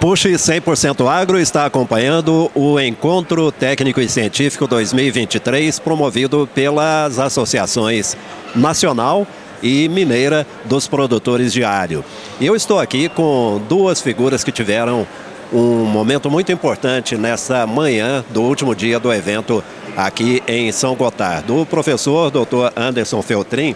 Puxe 100% Agro está acompanhando o Encontro Técnico e Científico 2023, promovido pelas associações Nacional e Mineira dos Produtores de Alho. Eu estou aqui com duas figuras que tiveram um momento muito importante nessa manhã do último dia do evento aqui em São Gotardo. O professor Dr. Anderson Feltrin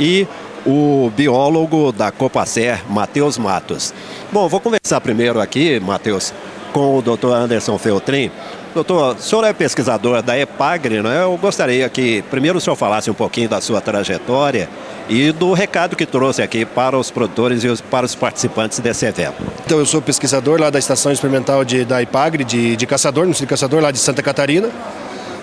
e o biólogo da Copacer, Matheus Matos. Bom, vou conversar primeiro aqui, Matheus, com o Dr. Anderson Feltrin. Doutor, o senhor é pesquisador da EPAGRE, né? Eu gostaria que primeiro o senhor falasse um pouquinho da sua trajetória e do recado que trouxe aqui para os produtores e para os participantes desse evento. Então, eu sou pesquisador lá da Estação Experimental de, da EPAGRE, de, de caçador, no de caçador lá de Santa Catarina.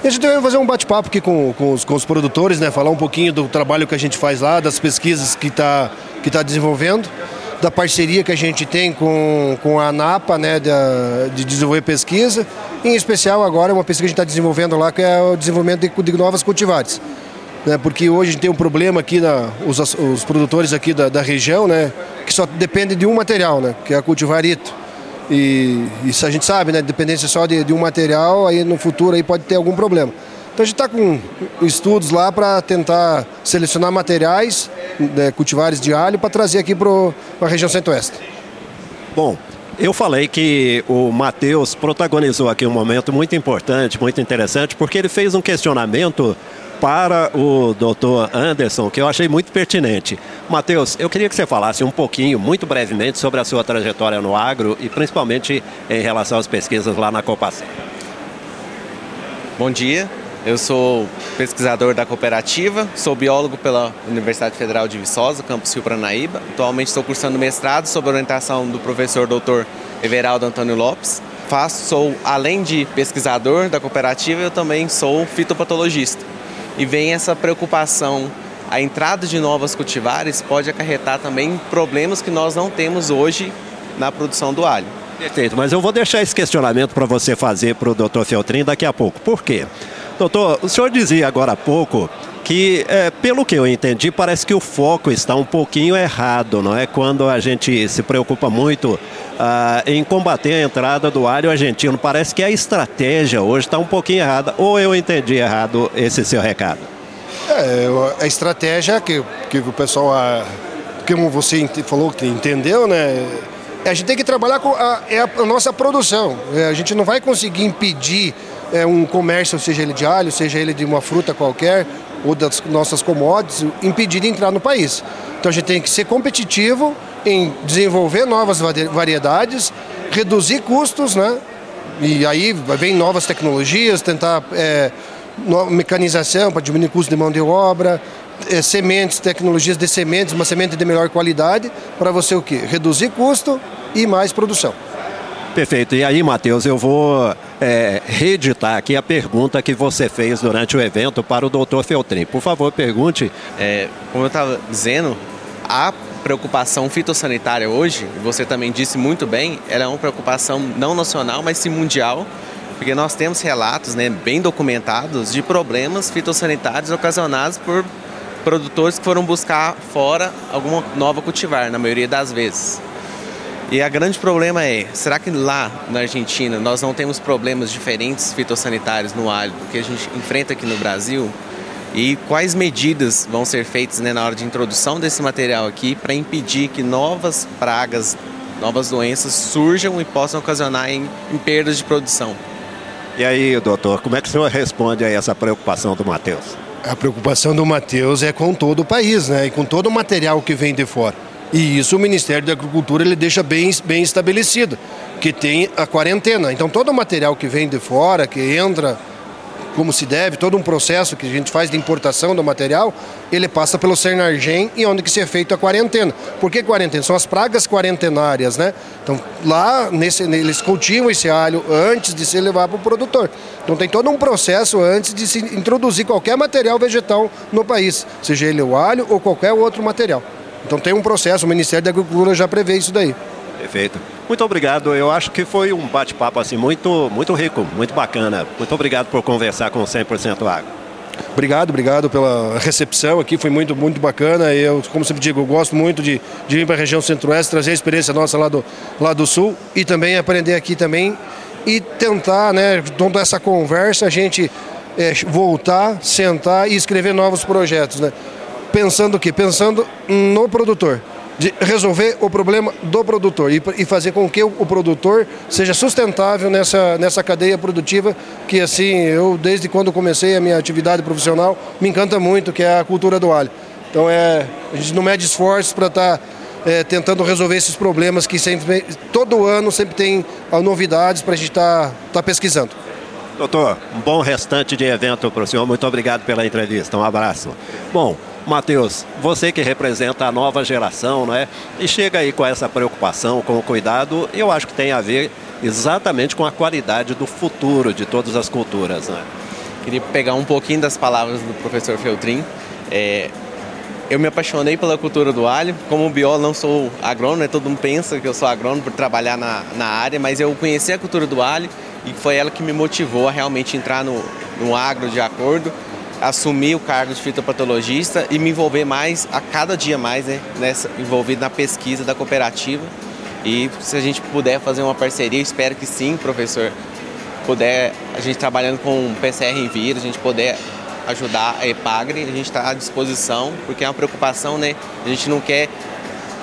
E a gente vai fazer um bate-papo aqui com, com, os, com os produtores, né? Falar um pouquinho do trabalho que a gente faz lá, das pesquisas que está que tá desenvolvendo, da parceria que a gente tem com, com a ANAPA, né? De, de desenvolver pesquisa. Em especial agora uma pesquisa que a gente está desenvolvendo lá, que é o desenvolvimento de, de novas cultivares. Né? Porque hoje a gente tem um problema aqui, na, os, os produtores aqui da, da região, né? Que só depende de um material, né? Que é a cultivarito. E isso a gente sabe, né? Dependência só de, de um material, aí no futuro aí pode ter algum problema. Então a gente está com estudos lá para tentar selecionar materiais, né, cultivares de alho, para trazer aqui para a região centro-oeste. Bom, eu falei que o Matheus protagonizou aqui um momento muito importante, muito interessante, porque ele fez um questionamento para o doutor Anderson, que eu achei muito pertinente. Matheus, eu queria que você falasse um pouquinho, muito brevemente, sobre a sua trajetória no agro e principalmente em relação às pesquisas lá na Copacem. Bom dia, eu sou pesquisador da cooperativa, sou biólogo pela Universidade Federal de Viçosa, campus Rio Paranaíba. Atualmente estou cursando mestrado sob orientação do professor doutor Everaldo Antônio Lopes. Faço, sou, além de pesquisador da cooperativa, eu também sou fitopatologista e vem essa preocupação. A entrada de novas cultivares pode acarretar também problemas que nós não temos hoje na produção do alho. Perfeito, mas eu vou deixar esse questionamento para você fazer para o doutor Feltrin daqui a pouco. Por quê? Doutor, o senhor dizia agora há pouco que, é, pelo que eu entendi, parece que o foco está um pouquinho errado, não é? Quando a gente se preocupa muito ah, em combater a entrada do alho argentino. Parece que a estratégia hoje está um pouquinho errada. Ou eu entendi errado esse seu recado? É, a estratégia que, que o pessoal, como você falou, que entendeu, né? A gente tem que trabalhar com a, é a nossa produção. É, a gente não vai conseguir impedir é, um comércio, seja ele de alho, seja ele de uma fruta qualquer, ou das nossas commodities, impedir de entrar no país. Então a gente tem que ser competitivo em desenvolver novas variedades, reduzir custos, né? E aí vem novas tecnologias, tentar é, mecanização para diminuir custo de mão de obra, é, sementes, tecnologias de sementes, uma semente de melhor qualidade, para você o quê? Reduzir custo e mais produção. Perfeito. E aí, Matheus, eu vou é, reeditar aqui a pergunta que você fez durante o evento para o doutor Feltrin. Por favor, pergunte. É, como eu estava dizendo, a preocupação fitossanitária hoje, você também disse muito bem, ela é uma preocupação não nacional, mas sim mundial, porque nós temos relatos né, bem documentados de problemas fitossanitários ocasionados por produtores que foram buscar fora alguma nova cultivar, na maioria das vezes. E a grande problema é, será que lá na Argentina nós não temos problemas diferentes fitossanitários no alho do que a gente enfrenta aqui no Brasil? E quais medidas vão ser feitas né, na hora de introdução desse material aqui para impedir que novas pragas, novas doenças surjam e possam ocasionar em, em perdas de produção? E aí, doutor, como é que o senhor responde a essa preocupação do Matheus? A preocupação do Matheus é com todo o país, né? E com todo o material que vem de fora. E isso o Ministério da Agricultura ele deixa bem, bem estabelecido, que tem a quarentena. Então todo o material que vem de fora, que entra como se deve, todo um processo que a gente faz de importação do material, ele passa pelo Cernargem e onde que se é feito a quarentena. Por que quarentena? São as pragas quarentenárias, né? Então lá nesse, eles cultivam esse alho antes de se levar para o produtor. Então tem todo um processo antes de se introduzir qualquer material vegetal no país, seja ele o alho ou qualquer outro material. Então tem um processo, o Ministério da Agricultura já prevê isso daí. Perfeito. Muito obrigado. Eu acho que foi um bate-papo assim muito, muito rico, muito bacana. Muito obrigado por conversar com o 100% Agro. Obrigado, obrigado pela recepção aqui, foi muito, muito bacana. Eu, como sempre digo, gosto muito de, de vir para a região centro-oeste, trazer a experiência nossa lá do, lá do sul e também aprender aqui também e tentar, né, toda essa conversa, a gente é, voltar, sentar e escrever novos projetos, né? Pensando o quê? Pensando no produtor de resolver o problema do produtor e, e fazer com que o, o, produtor seja sustentável nessa, nessa cadeia produtiva que assim eu desde quando comecei a minha atividade profissional me encanta muito que é a cultura do alho então é a gente não mede esforços para estar tá, é, tentando resolver esses problemas que sempre todo ano sempre tem novidades para a gente estar tá, tá pesquisando Doutor, um bom restante de evento para o senhor. Muito obrigado pela entrevista. Um abraço. Bom, Matheus, você que representa a nova geração, né? E chega aí com essa preocupação, com o cuidado, eu acho que tem a ver exatamente com a qualidade do futuro de todas as culturas, né? Queria pegar um pouquinho das palavras do professor Feltrin. É, eu me apaixonei pela cultura do alho. Como biólogo, não sou agrônomo, né? todo mundo pensa que eu sou agrônomo por trabalhar na, na área, mas eu conheci a cultura do alho e foi ela que me motivou a realmente entrar no, no agro de acordo, assumir o cargo de fitopatologista e me envolver mais, a cada dia mais, né, nessa, envolvido na pesquisa da cooperativa. E se a gente puder fazer uma parceria, espero que sim, professor, puder, a gente trabalhando com PCR em vírus, a gente puder ajudar a EPAGRE, a gente está à disposição, porque é uma preocupação, né? A gente não quer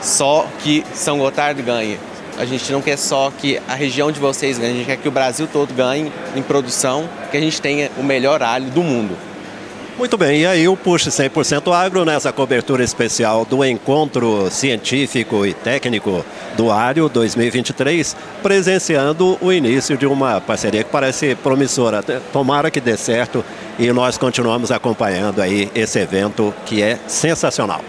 só que São Gotardo ganhe, a gente não quer só que a região de vocês ganhe, a gente quer que o Brasil todo ganhe em produção, que a gente tenha o melhor alho do mundo. Muito bem, e aí o Puxe 100% Agro nessa cobertura especial do Encontro Científico e Técnico do Alho 2023, presenciando o início de uma parceria que parece promissora. Tomara que dê certo e nós continuamos acompanhando aí esse evento que é sensacional.